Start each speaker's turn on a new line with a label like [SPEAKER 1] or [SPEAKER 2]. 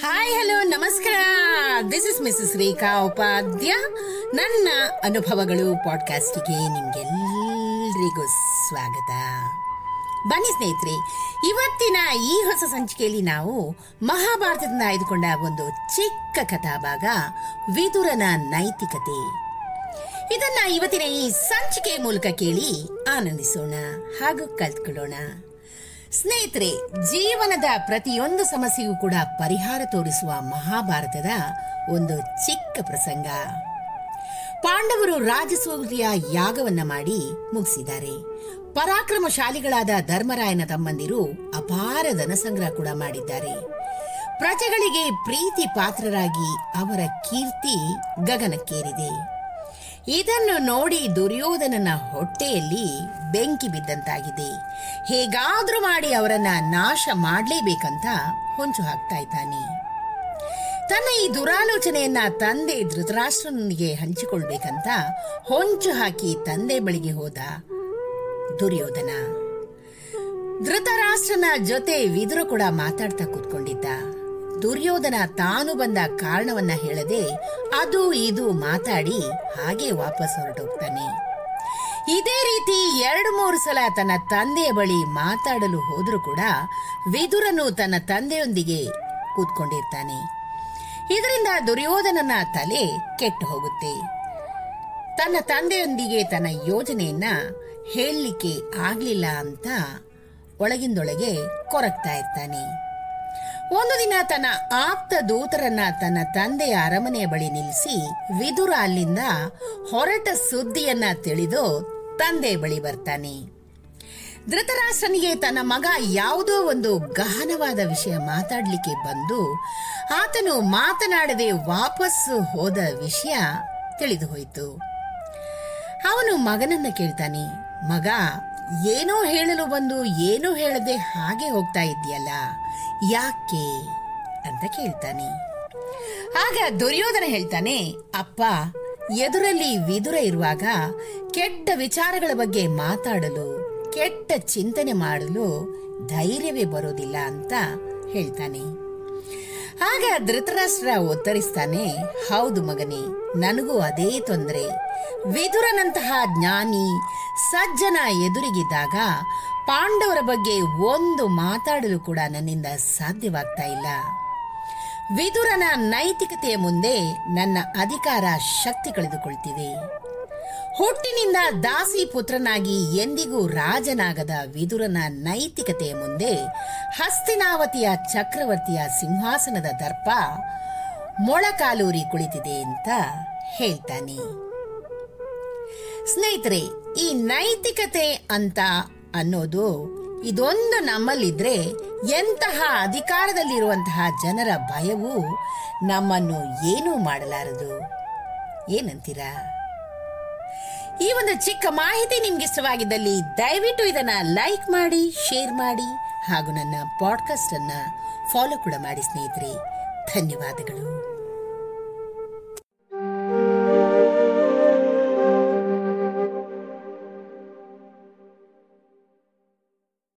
[SPEAKER 1] Hi hello ನಮಸ್ಕಾರ. This is Mrs Rekha Upadhya ನನ್ನ ಅನುಭವಗಳು ಪಾಡ್ಕಾಸ್ಟಿಗೆ ನಿಮಗೆಲ್ಲರಿಗೂ ಸ್ವಾಗತ. ಬನ್ನಿ ಸ್ನೇಹಿತರೆ, ಇವತ್ತಿನ ಈ ಹೊಸ ಸಂಚಿಕೆಯಲ್ಲಿ ನಾವು ಮಹಾಭಾರತದಿಂದ ಆಯ್ದುಕೊಂಡ ಒಂದು ಚಿಕ್ಕ ಕಥಾಭಾಗ, ವಿದುರನ ನೈತಿಕತೆ. ಇದನ್ನ ಇವತ್ತಿನ ಈ ಸಂಚಿಕೆ ಮೂಲಕ ಕೇಳಿ ಆನಂದಿಸೋಣ ಹಾಗೂ ಕಲ್ತ್ಕೊಳ್ಳೋಣ. ಸ್ನೇಹಿತರೆ, ಜೀವನದ ಪ್ರತಿಯೊಂದು ಸಮಸ್ಯೆಗೂ ಕೂಡ ಪರಿಹಾರ ತೋರಿಸುವ ಮಹಾಭಾರತದ ಒಂದು ಚಿಕ್ಕ ಪ್ರಸಂಗ. ಪಾಂಡವರು ರಾಜಸೂರ್ಯ ಯಾಗವನ್ನ ಮಾಡಿ ಮುಗಿಸಿದ್ದಾರೆ. ಪರಾಕ್ರಮಶಾಲಿಗಳಾದ ಧರ್ಮರಾಯನ ತಮ್ಮಂದಿರು ಅಪಾರ ಧನಸಂಗ್ರಹ ಕೂಡ ಮಾಡಿದ್ದಾರೆ. ಪ್ರಜೆಗಳಿಗೆ ಪ್ರೀತಿ ಪಾತ್ರರಾಗಿ ಅವರ ಕೀರ್ತಿ ಗಗನಕ್ಕೇರಿದೆ. ಇದನ್ನು ನೋಡಿ ದುರ್ಯೋಧನನ ಹೊಟ್ಟೆಯಲ್ಲಿ ಬೆಂಕಿ ಬಿದ್ದಂತಾಗಿದೆ. ಹೇಗಾದ್ರೂ ಮಾಡಿ ಅವರನ್ನ ನಾಶ ಮಾಡಲೇಬೇಕಂತ ಹೊಂಚು ಹಾಕ್ತಾ ಇದ್ದಾನೆ. ತನ್ನ ಈ ದುರಾಲೋಚನೆಯನ್ನ ತಂದೆ ಧೃತರಾಷ್ಟ್ರನಿಗೆ ಹಂಚಿಕೊಳ್ಬೇಕಂತ ಹೊಂಚು ಹಾಕಿ ತಂದೆ ಬಳಿಗೆ ಹೋದ ದುರ್ಯೋಧನ. ಧೃತರಾಷ್ಟ್ರನ ಜೊತೆ ವಿದುರು ಕೂಡ ಮಾತಾಡ್ತಾ ಕೂತ್ಕೊಂಡಿದ್ದ. ದುರ್ಯೋಧನ ತಾನು ಬಂದ ಕಾರಣವನ್ನ ಹೇಳದೆ ಅದು ಇದು ಮಾತಾಡಿ ಹಾಗೆ ವಾಪಸ್ ಹೊರಟೋಗ್ತಾನೆ. ಇದೇ ರೀತಿ ಎರಡು ಮೂರು ಸಲ ತನ್ನ ತಂದೆಯ ಬಳಿ ಮಾತಾಡಲು ಹೋದರೂ ಕೂಡ ವಿದುರನು ತನ್ನ ತಂದೆಯೊಂದಿಗೆ ಕೂತ್ಕೊಂಡಿರ್ತಾನೆ. ಇದರಿಂದ ದುರ್ಯೋಧನನ ತಲೆ ಕೆಟ್ಟು ಹೋಗುತ್ತೆ. ತನ್ನ ತಂದೆಯೊಂದಿಗೆ ತನ್ನ ಯೋಜನೆಯನ್ನ ಹೇಳಲಿಕ್ಕೆ ಆಗ್ಲಿಲ್ಲ ಅಂತ ಒಳಗಿಂದೊಳಗೆ ಕೊರಗ್ತಾ ಇರ್ತಾನೆ. ಒಂದು ದಿನ ತನ್ನ ಆಪ್ತ ದೂತರನ್ನ ತನ್ನ ತಂದೆಯ ಅರಮನೆಯ ಬಳಿ ನಿಲ್ಲಿಸಿ ವಿದುರ ಅಲ್ಲಿಂದ ಹೊರಟ ಸುದ್ದಿಯನ್ನ ತಿಳಿದು ತಂದೆ ಬಳಿ ಬರ್ತಾನೆ. ಧೃತರಾಷ್ಟ್ರನಿಗೆ ತನ್ನ ಮಗ ಯಾವುದೋ ಒಂದು ಗಹನವಾದ ವಿಷಯ ಮಾತಾಡಲಿಕ್ಕೆ ಬಂದು ಆತನು ಮಾತನಾಡದೆ ವಾಪಸ್ಸು ಹೋದ ವಿಷಯ ತಿಳಿದು ಹೋಯಿತು. ಅವನು ಮಗನನ್ನ ಕೇಳ್ತಾನೆ, ಮಗ, ಏನೋ ಹೇಳಲು ಬಂದು ಏನೂ ಹೇಳದೆ ಹಾಗೆ ಹೋಗ್ತಾ ಇದೆಯಲ್ಲ ಯಾಕೆ? ಅಂತ ಕೇಳ್ತಾನೆ. ಆಗ ದುರ್ಯೋಧನ ಹೇಳ್ತಾನೆ, ಅಪ್ಪ ಎದುರಲ್ಲಿ ವಿದುರ ಇರುವಾಗ ಕೆಟ್ಟ ವಿಚಾರಗಳ ಬಗ್ಗೆ ಮಾತಾಡಲು, ಕೆಟ್ಟ ಚಿಂತನೆ ಮಾಡಲು ಧೈರ್ಯವೇ ಬರೋದಿಲ್ಲ ಅಂತ ಹೇಳ್ತಾನೆ. ಆಗ ಧೃತರಾಷ್ಟ್ರ ಉತ್ತರಿಸ್ತಾನೆ, ಹೌದು ಮಗನೇ, ನನಗೂ ಅದೇ ತೊಂದರೆ. ವಿದುರನಂತಹ ಜ್ಞಾನಿ, ಸಜ್ಜನ ಎದುರಿಗಿದ್ದಾಗ ಪಾಂಡವರ ಬಗ್ಗೆ ಒಂದು ಮಾತಾಡಲು ಕೂಡ ನನ್ನಿಂದ ಸಾಧ್ಯವಾಗ್ತಾ ಇಲ್ಲ. ವಿದುರನ ನೈತಿಕತೆಯ ಮುಂದೆ ನನ್ನ ಅಧಿಕಾರ ಶಕ್ತಿ ಕಳೆದುಕೊಳ್ತಿದೆ. ಹುಟ್ಟಿನಿಂದ ದಾಸಿ ಪುತ್ರನಾಗಿ ಎಂದಿಗೂ ರಾಜನಾಗದ ವಿದುರನ ನೈತಿಕತೆಯ ಮುಂದೆ ಹಸ್ತಿನಾವತಿಯ ಚಕ್ರವರ್ತಿಯ ಸಿಂಹಾಸನದ ದರ್ಪ ಮೊಳಕಾಲೂರಿ ಕುಳಿತಿದೆ ಅಂತ ಹೇಳ್ತಾನೆ. ಸ್ನೇಹಿತರೆ, ಈ ನೈತಿಕತೆ ಅಂತ ಅನ್ನೋದು ಇದೊಂದು ನಮ್ಮಲ್ಲಿದ್ರೆ ಎಂತಹ ಅಧಿಕಾರದಲ್ಲಿರುವಂತಹ ಜನರ ಭಯವು ನಮ್ಮನ್ನು ಏನೂ ಮಾಡಲಾರದು. ಏನಂತೀರಾ? ಈ ಒಂದು ಚಿಕ್ಕ ಮಾಹಿತಿ ನಿಮ್ಗೆ ಇಷ್ಟವಾಗಿದ್ದಲ್ಲಿ ದಯವಿಟ್ಟು ಇದನ್ನ ಲೈಕ್ ಮಾಡಿ, ಶೇರ್ ಮಾಡಿ ಹಾಗೂ ನನ್ನ ಪಾಡ್ಕಾಸ್ಟ್ ಅನ್ನ ಫಾಲೋ ಕೂಡ ಮಾಡಿ ಸ್ನೇಹಿತರೆ. ಧನ್ಯವಾದಗಳು.